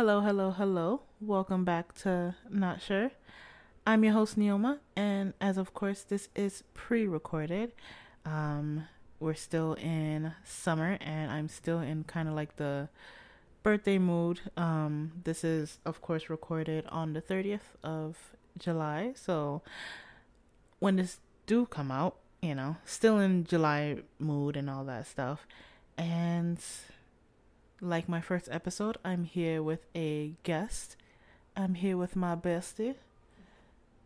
Hello, hello, hello. Welcome back to Not Sure. I'm your host, Neoma, and as of course, this is pre recorded. Um, we're still in summer, and I'm still in kind of like the birthday mood. Um, this is, of course, recorded on the 30th of July, so when this do come out, you know, still in July mood and all that stuff. And like my first episode, I'm here with a guest. I'm here with my bestie.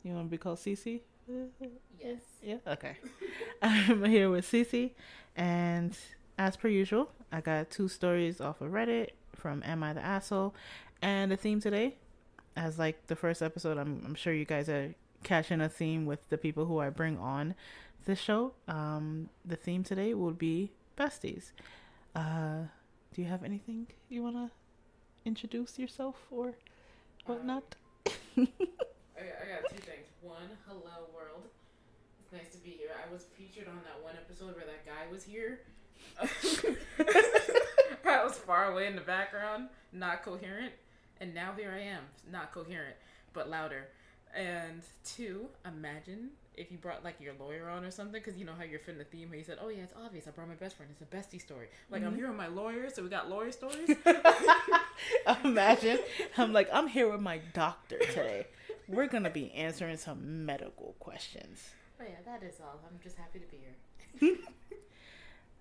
You want to be called Cece? Yes. Yeah. Okay. I'm here with Cece, and as per usual, I got two stories off of Reddit from Am I the Asshole, and the theme today, as like the first episode, I'm I'm sure you guys are catching a theme with the people who I bring on this show. Um, the theme today will be besties. Uh, do you have anything you want to introduce yourself or whatnot? I, I got two things. One, hello world. It's nice to be here. I was featured on that one episode where that guy was here. I was far away in the background, not coherent, and now here I am, not coherent, but louder. And two, imagine if you brought like your lawyer on or something, because you know how you're fitting the theme. Where you said, "Oh yeah, it's obvious. I brought my best friend. It's a bestie story." Like I'm Mhm. here with my lawyer, so we got lawyer stories. Imagine I'm like I'm here with my doctor today. We're gonna be answering some medical questions. oh yeah, that is all. I'm just happy to be here.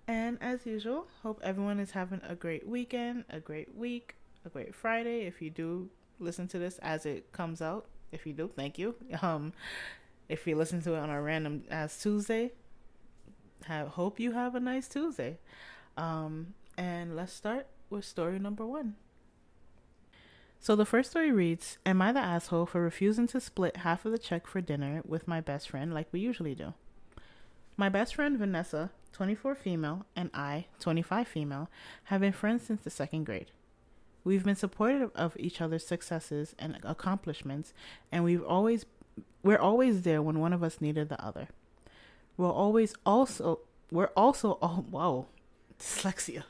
And as usual, hope everyone is having a great weekend, a great week, a great Friday. If you do listen to this as it comes out, if you do, thank you. Um, if you listen to it on a random as Tuesday, have hope you have a nice Tuesday. Um, and let's start with story number one. So the first story reads Am I the asshole for refusing to split half of the check for dinner with my best friend like we usually do? My best friend Vanessa, 24 female, and I, 25 female, have been friends since the second grade. We've been supportive of each other's successes and accomplishments, and we've always we're always there when one of us needed the other. We're always also we're also all whoa dyslexia.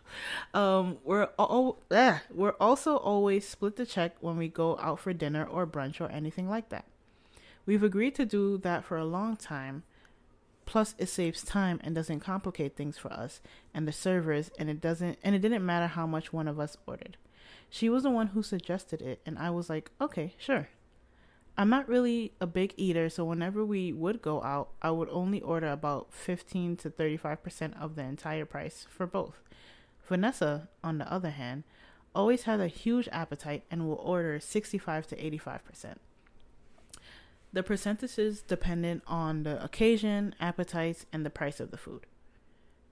Um, we're all ah, we're also always split the check when we go out for dinner or brunch or anything like that. We've agreed to do that for a long time. Plus, it saves time and doesn't complicate things for us and the servers, and it doesn't and it didn't matter how much one of us ordered. She was the one who suggested it, and I was like, okay, sure. I'm not really a big eater, so whenever we would go out, I would only order about 15 to 35% of the entire price for both. Vanessa, on the other hand, always has a huge appetite and will order 65 to 85%. The percentages dependent on the occasion, appetites, and the price of the food.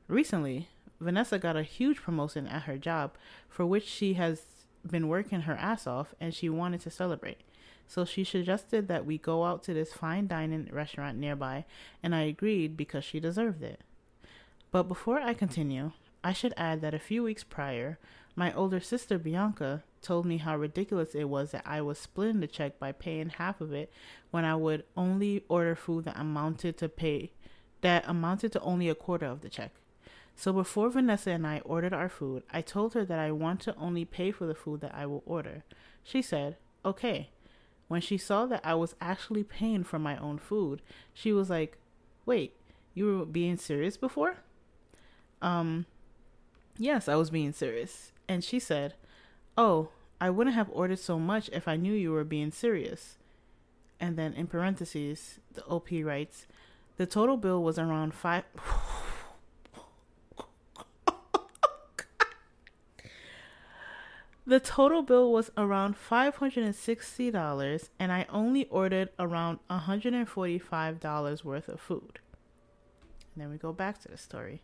Recently, Vanessa got a huge promotion at her job for which she has been working her ass off and she wanted to celebrate. So she suggested that we go out to this fine dining restaurant nearby, and I agreed because she deserved it. But before I continue, I should add that a few weeks prior, my older sister Bianca told me how ridiculous it was that I was splitting the check by paying half of it when I would only order food that amounted to pay that amounted to only a quarter of the check. So before Vanessa and I ordered our food, I told her that I want to only pay for the food that I will order. She said, "Okay." When she saw that I was actually paying for my own food, she was like, "Wait, you were being serious before?" Um, yes, I was being serious. And she said, "Oh, I wouldn't have ordered so much if I knew you were being serious." And then in parentheses, the OP writes, "The total bill was around 5 The total bill was around $560 and I only ordered around $145 worth of food. And then we go back to the story.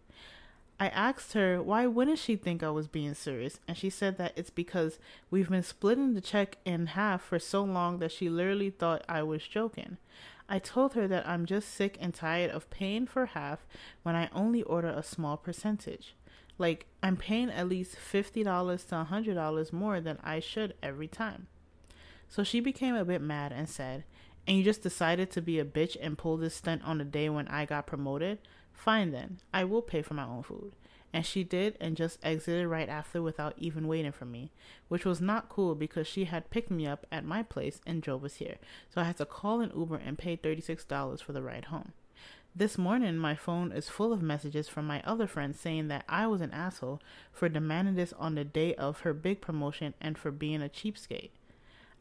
I asked her why wouldn't she think I was being serious, and she said that it's because we've been splitting the check in half for so long that she literally thought I was joking. I told her that I'm just sick and tired of paying for half when I only order a small percentage. Like, I'm paying at least $50 to $100 more than I should every time. So she became a bit mad and said, And you just decided to be a bitch and pull this stunt on the day when I got promoted? Fine then, I will pay for my own food. And she did and just exited right after without even waiting for me, which was not cool because she had picked me up at my place and drove us here. So I had to call an Uber and pay $36 for the ride home. This morning, my phone is full of messages from my other friends saying that I was an asshole for demanding this on the day of her big promotion and for being a cheapskate.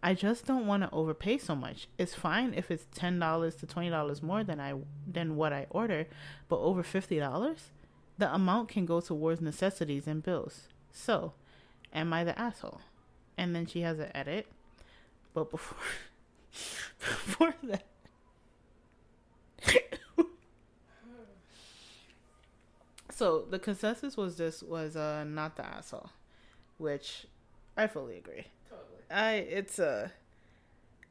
I just don't want to overpay so much. It's fine if it's ten dollars to twenty dollars more than I than what I order, but over fifty dollars, the amount can go towards necessities and bills. So, am I the asshole? And then she has an edit, but before before that. So the consensus was this was uh not the asshole, which I fully agree. Totally. I it's a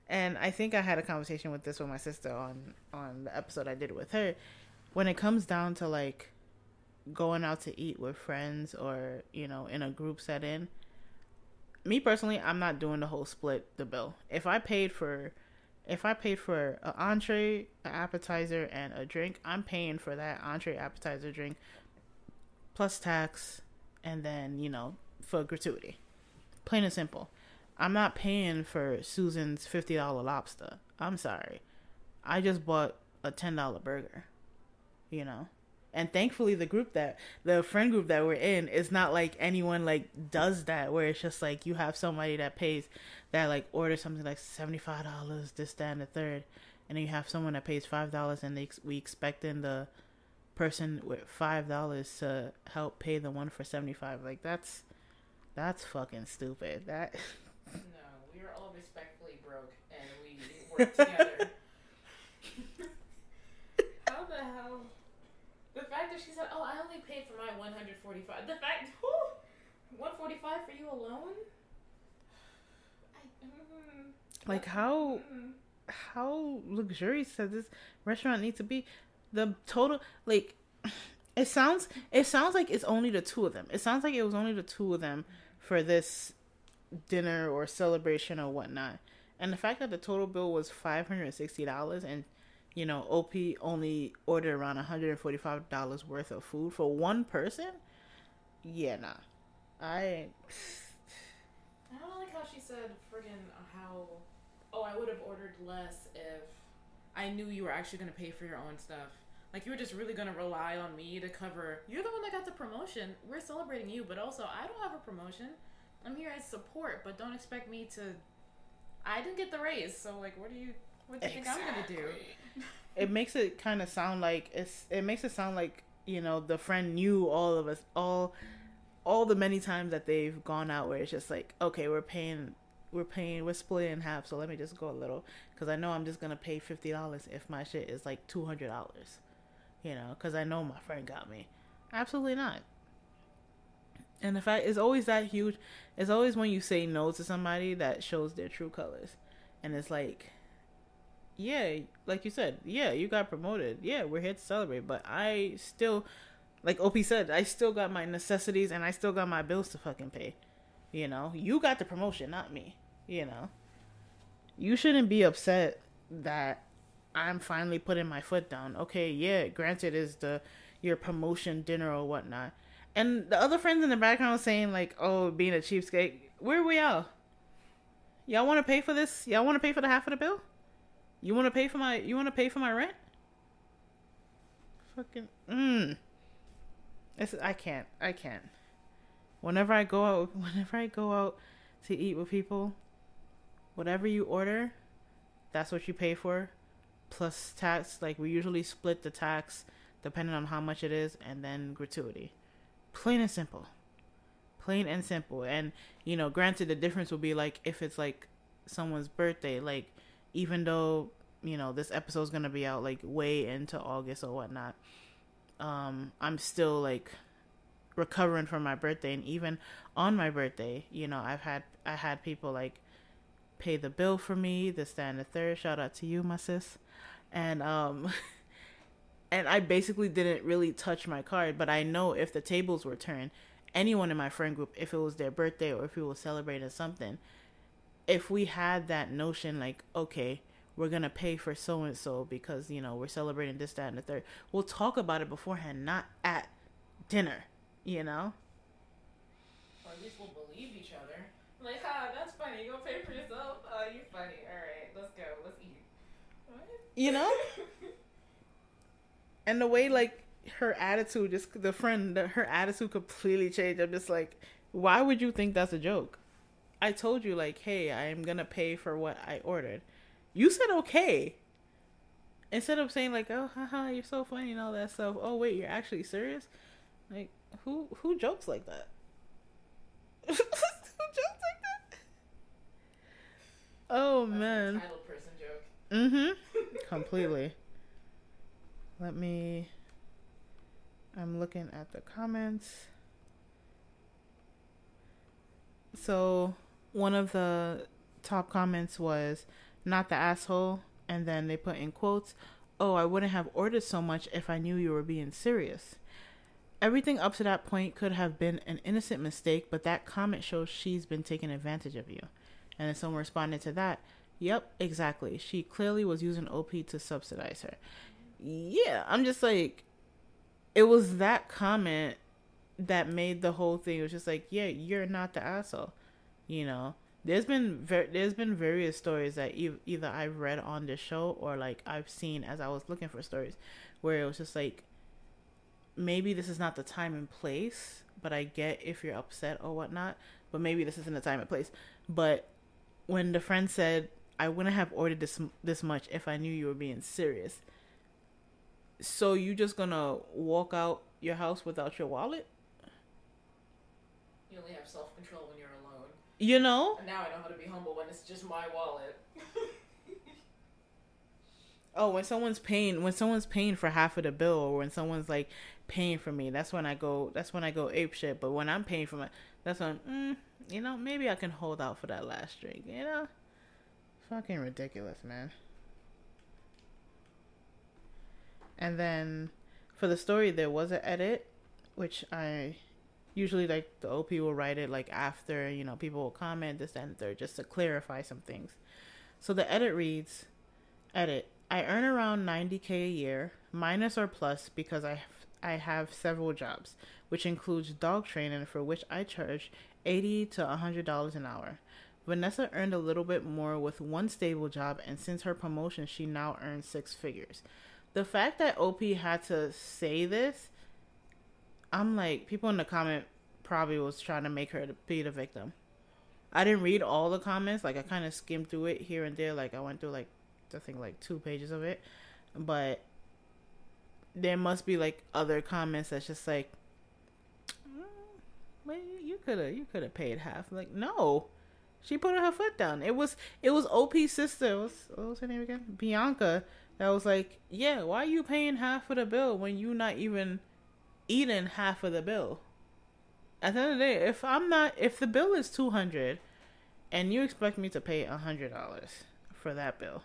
and I think I had a conversation with this with my sister on on the episode I did with her. When it comes down to like going out to eat with friends or, you know, in a group setting, me personally, I'm not doing the whole split the bill. If I paid for if I paid for an entree, an appetizer, and a drink, I'm paying for that entree, appetizer, drink, plus tax, and then, you know, for gratuity. Plain and simple. I'm not paying for Susan's $50 lobster. I'm sorry. I just bought a $10 burger, you know? And thankfully the group that the friend group that we're in is not like anyone like does that where it's just like you have somebody that pays that like orders something like $75 this that and the third and then you have someone that pays $5 and they we expecting the person with $5 to help pay the one for 75 like that's that's fucking stupid. That No, we are all respectfully broke and we work together. How the hell? The fact that she said, "Oh, I only paid for my 145." The fact, whew, 145 for you alone? I, mm, like how mm. how luxurious does this restaurant need to be? The total like it sounds it sounds like it's only the two of them. It sounds like it was only the two of them for this dinner or celebration or whatnot. And the fact that the total bill was five hundred and sixty dollars and you know, OP only ordered around $145 worth of food for one person? Yeah, nah. I I don't like how she said friggin' how. Oh, I would have ordered less if I knew you were actually gonna pay for your own stuff. Like you were just really gonna rely on me to cover. You're the one that got the promotion. We're celebrating you, but also I don't have a promotion. I'm here as support, but don't expect me to. I didn't get the raise, so like, what do you? What do you think I'm gonna do? it makes it kind of sound like it's it makes it sound like you know the friend knew all of us all all the many times that they've gone out where it's just like okay we're paying we're paying we're splitting in half so let me just go a little because i know i'm just gonna pay $50 if my shit is like $200 you know because i know my friend got me absolutely not and the fact is always that huge it's always when you say no to somebody that shows their true colors and it's like yeah, like you said, yeah, you got promoted. Yeah, we're here to celebrate, but I still, like Op said, I still got my necessities and I still got my bills to fucking pay. You know, you got the promotion, not me. You know, you shouldn't be upset that I'm finally putting my foot down. Okay, yeah, granted, is the your promotion dinner or whatnot, and the other friends in the background saying like, "Oh, being a cheapskate." Where we all? Y'all want to pay for this? Y'all want to pay for the half of the bill? You want to pay for my? You want to pay for my rent? Fucking mm. I can't. I can't. Whenever I go out, whenever I go out to eat with people, whatever you order, that's what you pay for, plus tax. Like we usually split the tax depending on how much it is, and then gratuity. Plain and simple. Plain and simple. And you know, granted, the difference will be like if it's like someone's birthday, like even though you know this episode's gonna be out like way into August or whatnot, um, I'm still like recovering from my birthday, and even on my birthday, you know, I've had I had people like pay the bill for me, this, that, and the third. Shout out to you, my sis, and um. and I basically didn't really touch my card, but I know if the tables were turned, anyone in my friend group, if it was their birthday or if we were celebrating something, if we had that notion like okay we're gonna pay for so and so because you know we're celebrating this that and the third we'll talk about it beforehand not at dinner You know? Or at least we'll believe each other. Like, ha, that's funny. You gonna pay for yourself? Oh, you're funny. All right, let's go. Let's eat. What? You know? and the way like her attitude just the friend the, her attitude completely changed i'm just like why would you think that's a joke i told you like hey i am gonna pay for what i ordered you said okay instead of saying like oh haha you're so funny and all that stuff oh wait you're actually serious like who who jokes like that who jokes like that oh That's man an person joke. Mm-hmm. Completely. Let me. I'm looking at the comments. So, one of the top comments was, not the asshole. And then they put in quotes, oh, I wouldn't have ordered so much if I knew you were being serious. Everything up to that point could have been an innocent mistake, but that comment shows she's been taking advantage of you. And then someone responded to that, Yep, exactly. She clearly was using OP to subsidize her. Yeah, I'm just like, it was that comment that made the whole thing. It was just like, yeah, you're not the asshole. You know, there's been ver- there's been various stories that e- either I've read on the show or like I've seen as I was looking for stories, where it was just like, maybe this is not the time and place, but I get if you're upset or whatnot. But maybe this isn't the time and place. But when the friend said I wouldn't have ordered this this much if I knew you were being serious. So you just gonna walk out your house without your wallet? You only have self control when you're alone. You know? And now I know how to be humble when it's just my wallet. Oh, when someone's paying when someone's paying for half of the bill or when someone's like paying for me, that's when I go that's when I go ape shit. But when I'm paying for my that's when mm, you know, maybe I can hold out for that last drink, you know? Fucking ridiculous, man. And then for the story there was an edit, which I usually like the OP will write it like after, you know, people will comment this and third just to clarify some things. So the edit reads edit I earn around 90k a year, minus or plus because I I have several jobs, which includes dog training for which I charge 80 to 100 dollars an hour. Vanessa earned a little bit more with one stable job and since her promotion she now earns six figures. The fact that OP had to say this, I'm like people in the comment probably was trying to make her be the victim. I didn't read all the comments, like I kind of skimmed through it here and there, like I went through like I think like two pages of it, but there must be like other comments that's just like, mm, well, you could have you could have paid half. Like no, she put her foot down. It was it was OP's sister. What's what was her name again? Bianca. That was like, yeah, why are you paying half of the bill when you not even eating half of the bill? At the end of the day, if I'm not, if the bill is two hundred, and you expect me to pay a hundred dollars for that bill,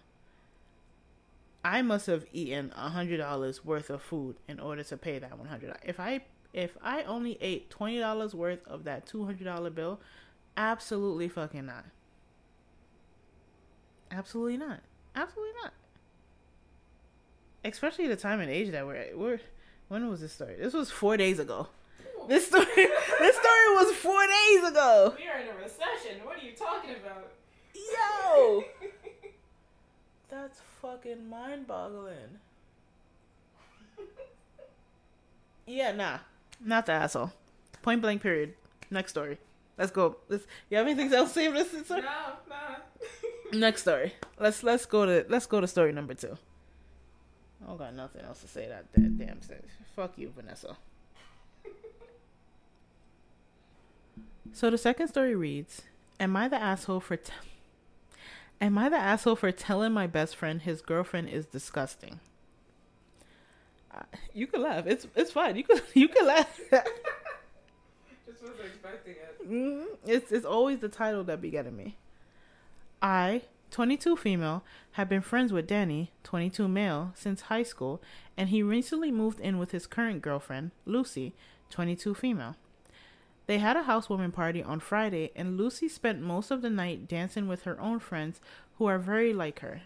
I must have eaten a hundred dollars worth of food in order to pay that one hundred. If I if I only ate twenty dollars worth of that two hundred dollar bill, absolutely fucking not. Absolutely not. Absolutely not. Especially the time and age that we're at. We're when was this story? This was four days ago. This story this story was four days ago. We are in a recession. What are you talking about? Yo That's fucking mind boggling. Yeah, nah. Not the asshole. Point blank period. Next story. Let's go. Let's you have anything else to say this story? No, nah. Next story. Let's let's go to let's go to story number two. I don't got nothing else to say that, that damn thing. Fuck you, Vanessa. So the second story reads, "Am I the asshole for t- Am I the asshole for telling my best friend his girlfriend is disgusting?" Uh, you can laugh. It's it's fine. You can you can laugh. Just wasn't expecting it. Mhm. It's it's always the title that be getting me. I, 22 female, have been friends with Danny, 22 male, since high school, and he recently moved in with his current girlfriend, Lucy, 22 female. They had a housewarming party on Friday, and Lucy spent most of the night dancing with her own friends who are very like her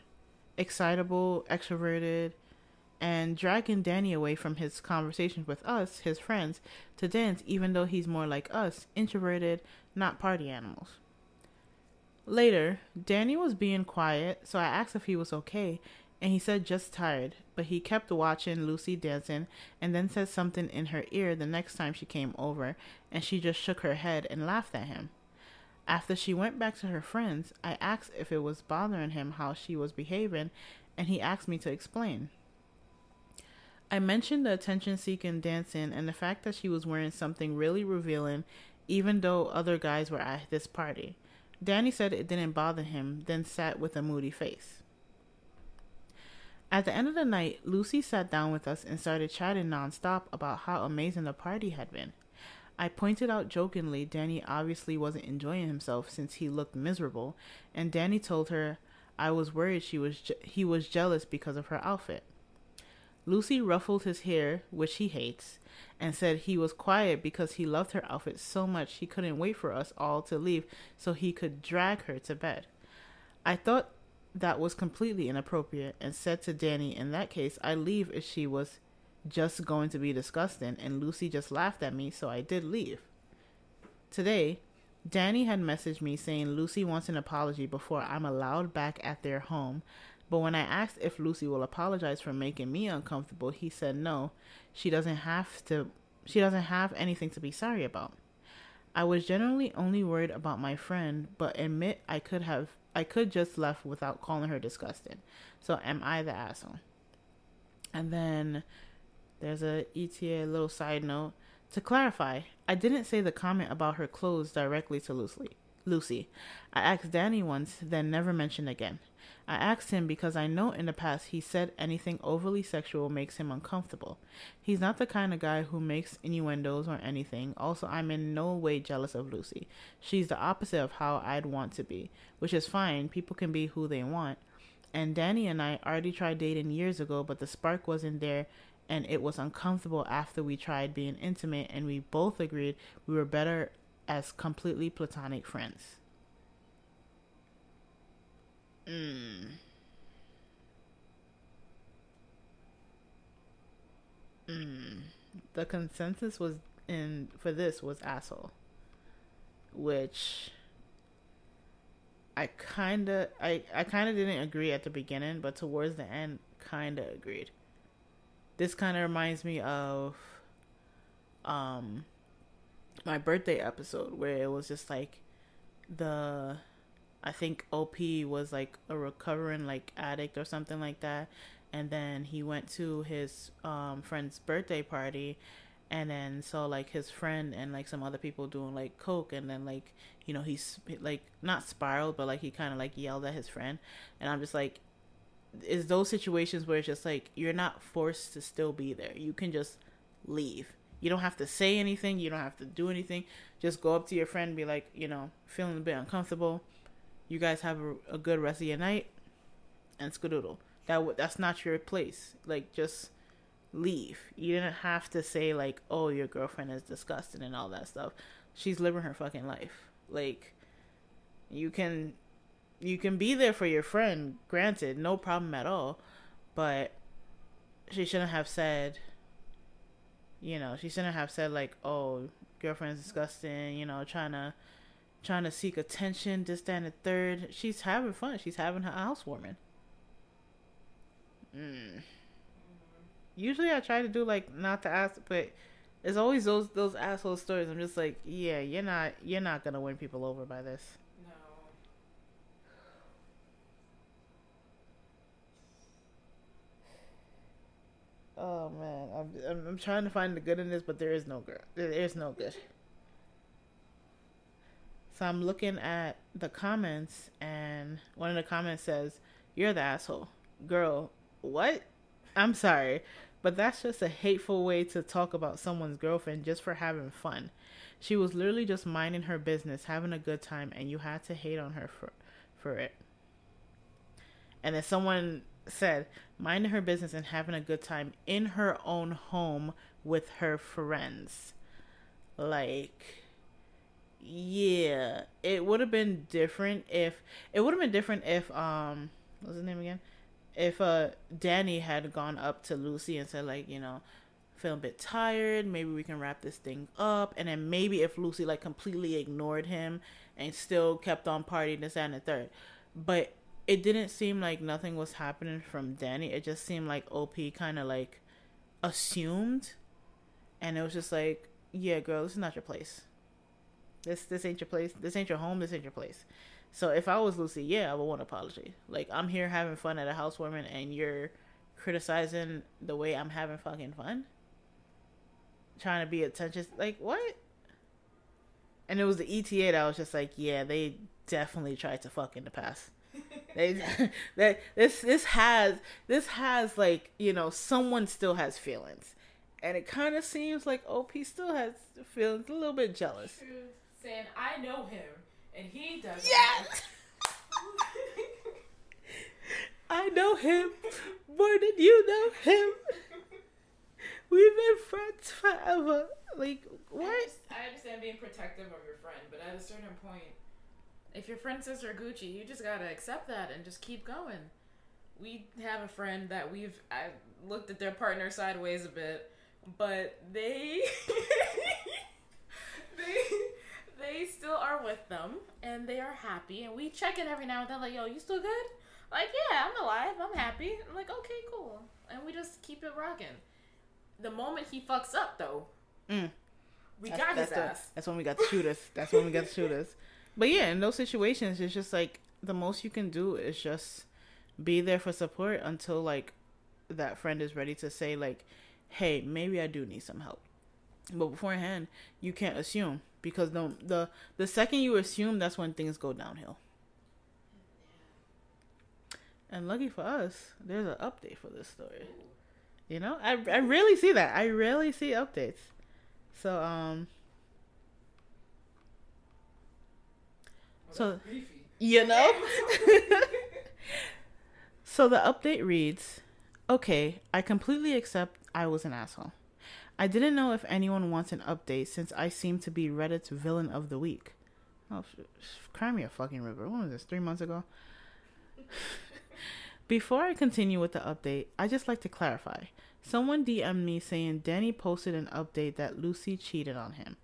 excitable, extroverted, and dragging Danny away from his conversations with us, his friends, to dance, even though he's more like us, introverted, not party animals. Later, Danny was being quiet, so I asked if he was okay, and he said just tired, but he kept watching Lucy dancing and then said something in her ear the next time she came over, and she just shook her head and laughed at him. After she went back to her friends, I asked if it was bothering him how she was behaving, and he asked me to explain. I mentioned the attention seeking dancing and the fact that she was wearing something really revealing, even though other guys were at this party. Danny said it didn't bother him, then sat with a moody face. At the end of the night, Lucy sat down with us and started chatting nonstop about how amazing the party had been. I pointed out jokingly Danny obviously wasn't enjoying himself since he looked miserable, and Danny told her I was worried she was je- he was jealous because of her outfit. Lucy ruffled his hair, which he hates, and said he was quiet because he loved her outfit so much he couldn't wait for us all to leave so he could drag her to bed. I thought that was completely inappropriate and said to Danny, in that case, I'd leave if she was just going to be disgusting, and Lucy just laughed at me, so I did leave. Today, Danny had messaged me saying Lucy wants an apology before I'm allowed back at their home but when I asked if Lucy will apologize for making me uncomfortable, he said no. She doesn't have to she doesn't have anything to be sorry about. I was generally only worried about my friend, but admit I could have I could just left without calling her disgusting. So am I the asshole? And then there's a ETA little side note. To clarify, I didn't say the comment about her clothes directly to Lucy. Lucy. I asked Danny once, then never mentioned again. I asked him because I know in the past he said anything overly sexual makes him uncomfortable. He's not the kind of guy who makes innuendos or anything. Also, I'm in no way jealous of Lucy. She's the opposite of how I'd want to be, which is fine. People can be who they want. And Danny and I already tried dating years ago, but the spark wasn't there and it was uncomfortable after we tried being intimate and we both agreed we were better as completely platonic friends. Mm. Mm. The consensus was in for this was asshole, which I kind of I I kind of didn't agree at the beginning, but towards the end, kind of agreed. This kind of reminds me of um my birthday episode where it was just like the I think OP was like a recovering like addict or something like that. And then he went to his um, friend's birthday party. And then saw like his friend and like some other people doing like coke. And then like you know he's like not spiraled but like he kind of like yelled at his friend. And i'm just like is those situations where it's just like you're not forced to still be there. You can just leave you don't have to say anything you don't have to do anything just go up to your friend and be like you know feeling a bit uncomfortable you guys have a, a good rest of your night, and skadoodle. That w- that's not your place. Like just leave. You didn't have to say like, "Oh, your girlfriend is disgusting" and all that stuff. She's living her fucking life. Like you can you can be there for your friend, granted, no problem at all, but she shouldn't have said you know, she shouldn't have said like, "Oh, girlfriend's disgusting," you know, trying to trying to seek attention, this, that, and the third. She's having fun. She's having her housewarming. Mm. Usually, I try to do like not to ask, but it's always those those asshole stories. I'm just like, yeah, you're not you're not gonna win people over by this. Oh man, I'm, I'm trying to find the good in this, but there is no good. There is no good. So I'm looking at the comments, and one of the comments says, You're the asshole. Girl, what? I'm sorry, but that's just a hateful way to talk about someone's girlfriend just for having fun. She was literally just minding her business, having a good time, and you had to hate on her for, for it. And then someone said, minding her business and having a good time in her own home with her friends. Like, yeah, it would have been different if it would have been different if um what's his name again? if uh Danny had gone up to Lucy and said like, you know, feel a bit tired, maybe we can wrap this thing up, and then maybe if Lucy like completely ignored him and still kept on partying this and the third, but it didn't seem like nothing was happening from Danny. It just seemed like OP kind of like assumed, and it was just like, yeah, girl, this is not your place. This this ain't your place. This ain't your home. This ain't your place. So if I was Lucy, yeah, I would want an apology. Like I'm here having fun at a housewarming, and you're criticizing the way I'm having fucking fun, trying to be attention. Like what? And it was the ETA that was just like, yeah, they definitely tried to fuck in the past. They that this this has this has like you know someone still has feelings, and it kind of seems like OP still has feelings, a little bit jealous. Saying I know him and he doesn't. Yes. I know him more than you know him. We've been friends forever. Like what? I, just, I understand being protective of your friend, but at a certain point, if your friend says they're Gucci, you just gotta accept that and just keep going. We have a friend that we've I looked at their partner sideways a bit, but they they they still are with them and they are happy and we check in every now and then like, yo, you still good? Like, yeah, I'm alive, I'm happy. I'm like, okay, cool. And we just keep it rocking. The moment he fucks up though, Mm. we That's, got that's his the- ass. that's when we got the shooters. That's when we got the shooters. But yeah, in those situations, it's just like the most you can do is just be there for support until like that friend is ready to say like, "Hey, maybe I do need some help." But beforehand, you can't assume because the the the second you assume, that's when things go downhill. And lucky for us, there's an update for this story. You know, I I rarely see that. I rarely see updates. So um, So- you know. so the update reads, "Okay, I completely accept I was an asshole. I didn't know if anyone wants an update since I seem to be Reddit's villain of the week. Oh, cry me a fucking river. When was this? Three months ago." Before I continue with the update, I just like to clarify. Someone DM'd me saying Danny posted an update that Lucy cheated on him.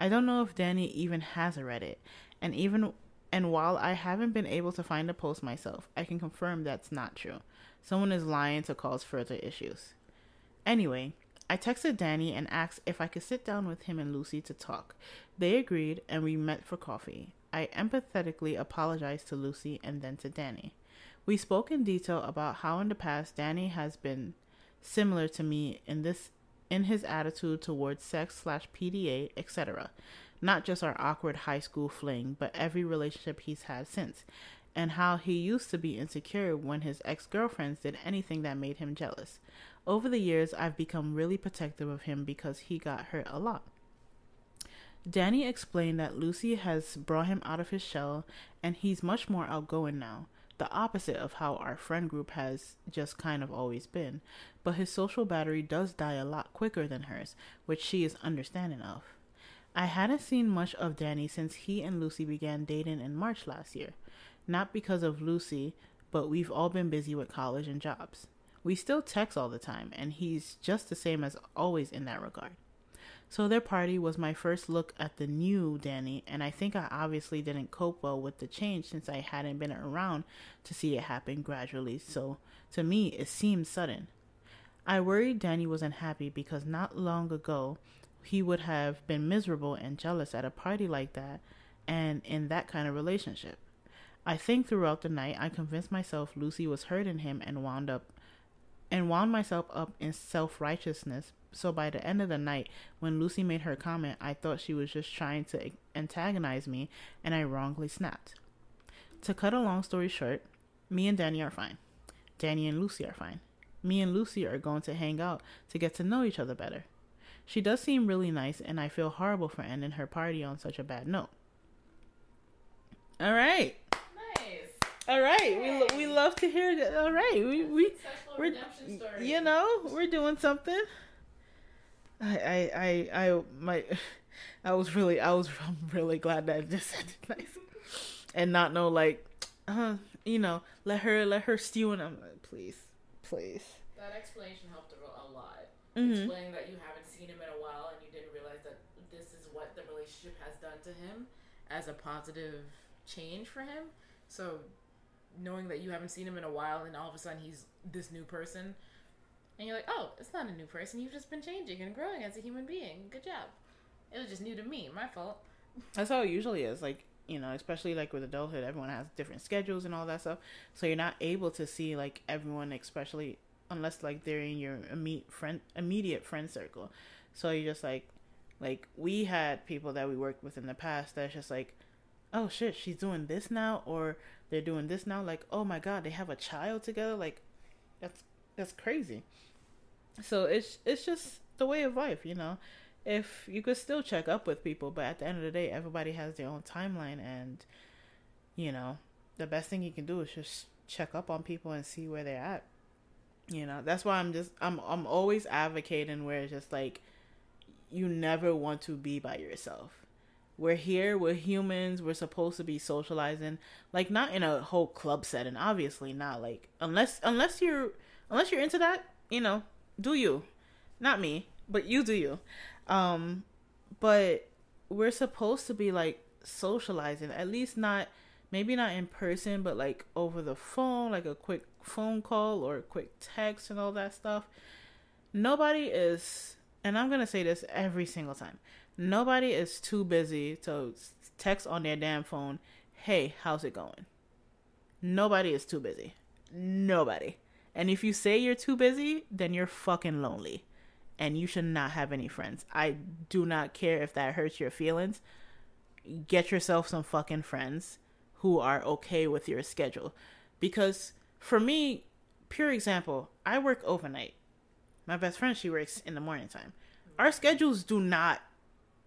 I don't know if Danny even has a Reddit, and even and while I haven't been able to find a post myself, I can confirm that's not true. Someone is lying to cause further issues. Anyway, I texted Danny and asked if I could sit down with him and Lucy to talk. They agreed and we met for coffee. I empathetically apologized to Lucy and then to Danny. We spoke in detail about how in the past Danny has been similar to me in this in his attitude towards sex slash PDA, etc. Not just our awkward high school fling, but every relationship he's had since, and how he used to be insecure when his ex girlfriends did anything that made him jealous. Over the years, I've become really protective of him because he got hurt a lot. Danny explained that Lucy has brought him out of his shell and he's much more outgoing now, the opposite of how our friend group has just kind of always been. But his social battery does die a lot quicker than hers, which she is understanding of. I hadn't seen much of Danny since he and Lucy began dating in March last year. Not because of Lucy, but we've all been busy with college and jobs. We still text all the time, and he's just the same as always in that regard. So their party was my first look at the new Danny, and I think I obviously didn't cope well with the change since I hadn't been around to see it happen gradually, so to me it seemed sudden. I worried Danny was unhappy because not long ago he would have been miserable and jealous at a party like that and in that kind of relationship. I think throughout the night I convinced myself Lucy was hurting him and wound up and wound myself up in self-righteousness. So by the end of the night, when Lucy made her comment, I thought she was just trying to antagonize me and I wrongly snapped. To cut a long story short, me and Danny are fine. Danny and Lucy are fine. Me and Lucy are going to hang out to get to know each other better. She does seem really nice, and I feel horrible for ending her party on such a bad note. All right, Nice. all right. We lo- we love to hear that. All right, we we we're you know we're doing something. I I I I my I was really I was I'm really glad that it just ended nice, and not know like, uh, you know, let her let her stew and I'm please, please. That explanation helped a, lot. Mhm. Explaining that you haven't seen him in a while and you didn't realize that this is what the relationship has done to him as a positive change for him. So, knowing that you haven't seen him in a while and all of a sudden he's this new person, and you're like, oh, it's not a new person. You've just been changing and growing as a human being. Good job. It was just new to me. My fault. That's how it usually is. Like, you know, especially like with adulthood, everyone has different schedules and all that stuff. So you're not able to see like everyone, especially unless like they're in your immediate friend immediate friend circle. So you're just like like we had people that we worked with in the past that's just like, oh shit, she's doing this now or they're doing this now. Like, oh my god, they have a child together. Like, that's that's crazy. So it's it's just the way of life, you know if you could still check up with people, but at the end of the day, everybody has their own timeline, and you know, the best thing you can do is just check up on people and see where they're at. You know, that's why I'm just I'm I'm always advocating where it's just like you never want to be by yourself. We're here, we're humans, we're supposed to be socializing, like not in a whole club setting, obviously not like unless unless you're unless you're into that, you know, do you. Not me, but you do you. Um, but we're supposed to be like socializing, at least not maybe not in person, but like over the phone, like a quick phone call or a quick text and all that stuff. Nobody is, and I'm gonna say this every single time. Nobody is too busy to text on their damn phone. Hey, how's it going? Nobody is too busy. Nobody. And if you say you're too busy, then you're fucking lonely and you should not have any friends. I do not care if that hurts your feelings. Get yourself some fucking friends who are okay with your schedule. Because for me, pure example, I work overnight. My best friend, she works in the morning time. Our schedules do not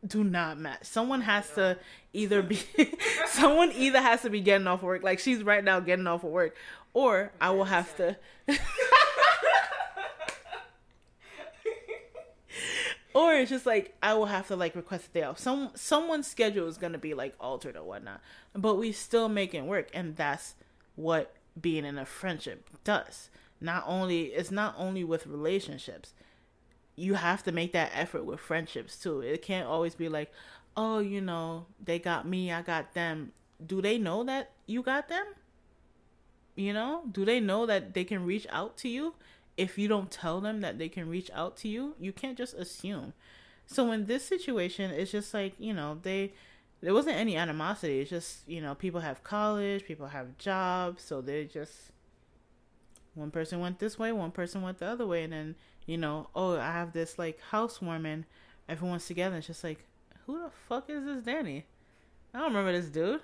do not match. Someone has to either be someone either has to be getting off work, like she's right now getting off of work, or I will have to or it's just like I will have to like request a day off. Some someone's schedule is gonna be like altered or whatnot, but we still make it work, and that's what being in a friendship does. Not only it's not only with relationships, you have to make that effort with friendships too. It can't always be like, oh, you know, they got me, I got them. Do they know that you got them? You know, do they know that they can reach out to you? if you don't tell them that they can reach out to you, you can't just assume. So in this situation, it's just like, you know, they there wasn't any animosity. It's just, you know, people have college, people have jobs, so they just one person went this way, one person went the other way, and then, you know, oh, I have this like housewarming, everyone's together. It's just like, who the fuck is this Danny? I don't remember this dude.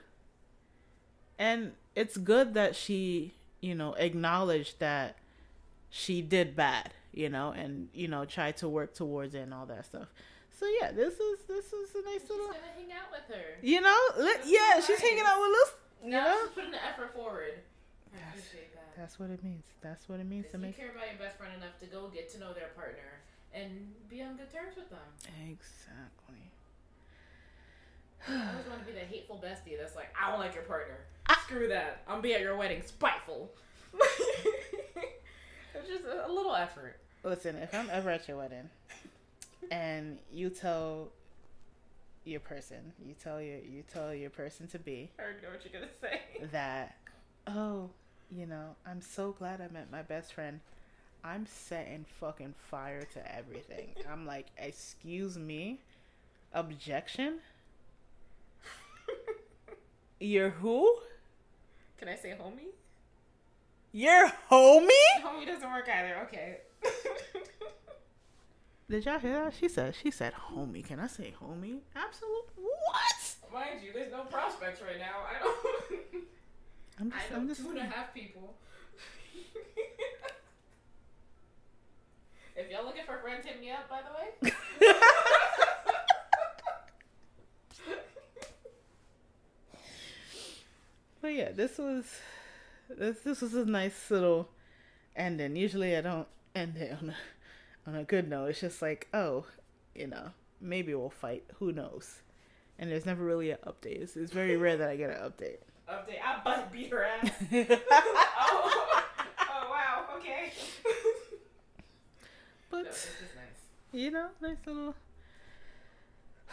And it's good that she, you know, acknowledged that she did bad, you know, and you know tried to work towards it and all that stuff. So yeah, this is this is a nice she's little. gonna hang out with her. You know, let, yeah, nice. she's hanging out with us. You Now know, she's putting the effort forward. I Yes. appreciate that. that's what it means. That's what it means to you make care about your best friend enough to go get to know their partner and be on good terms with them. exactly. I always want to be the hateful bestie that's like, I don't like your partner. Ah. Screw that. I'm be at your wedding, spiteful. it's just a little effort. Listen, if I'm ever at your wedding, and you tell your person, you tell your you tell your person to be I already know what you're gonna say. that, oh, you know, I'm so glad I met my best friend. I'm setting fucking fire to everything. I'm like, excuse me, objection. You're who? Can I say homie? You're homie? Homie doesn't work either. Okay. Did y'all hear that? She said she said homie. Can I say homie? Absolutely. What? Mind you, there's no prospects right now. I don't. I'm just, I I'm just two and a half people. if y'all looking for friends, hit me up. By the way. But yeah, this was this this was a nice little ending. Usually I don't end it on a on a good note. It's just like, oh, you know, maybe we'll fight. Who knows? And there's never really an update. It's, it's very rare that I get an update. Update. I butt beat her ass. oh. oh wow. okay. But No, it's just nice. you know, nice little.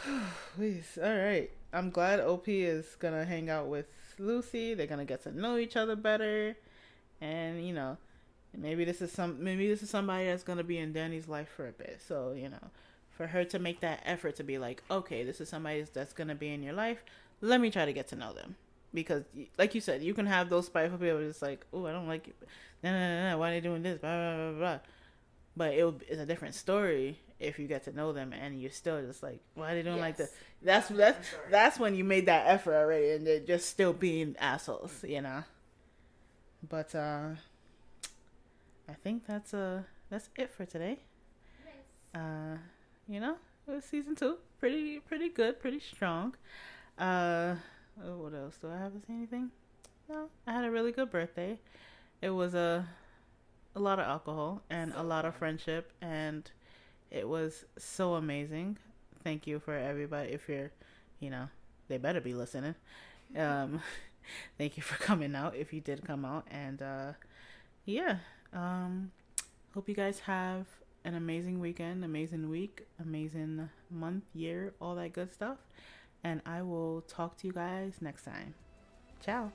Please, all right. I'm glad OP is gonna hang out with Lucy. They're gonna get to know each other better, and you know, maybe this is some maybe this is somebody that's gonna be in Danny's life for a bit. So you know, for her to make that effort to be like, okay, this is somebody that's gonna be in your life. Let me try to get to know them because, like you said, you can have those spiteful people just like, oh, I don't like you. No, no, no, no. Why are they doing this? Blah blah blah blah. But it would, it's a different story if you get to know them and you're still just like, why are they doing like Yes. this? That's That's that's that's when you made that effort already, and they're just still being assholes, you know. But uh, I think that's uh that's it for today. Uh, you know, it was season two, pretty pretty good, pretty strong. Uh, oh, what else do I have to say? Anything? No, I had a really good birthday. It was a a lot of alcohol and a So lot of friendship, and it was so amazing. Thank you for everybody. If you're, you know, they better be listening. Um, thank you for coming out. If you did come out, and uh, yeah, um, hope you guys have an amazing weekend, amazing week, amazing month, year, all that good stuff. And I will talk to you guys next time. Ciao.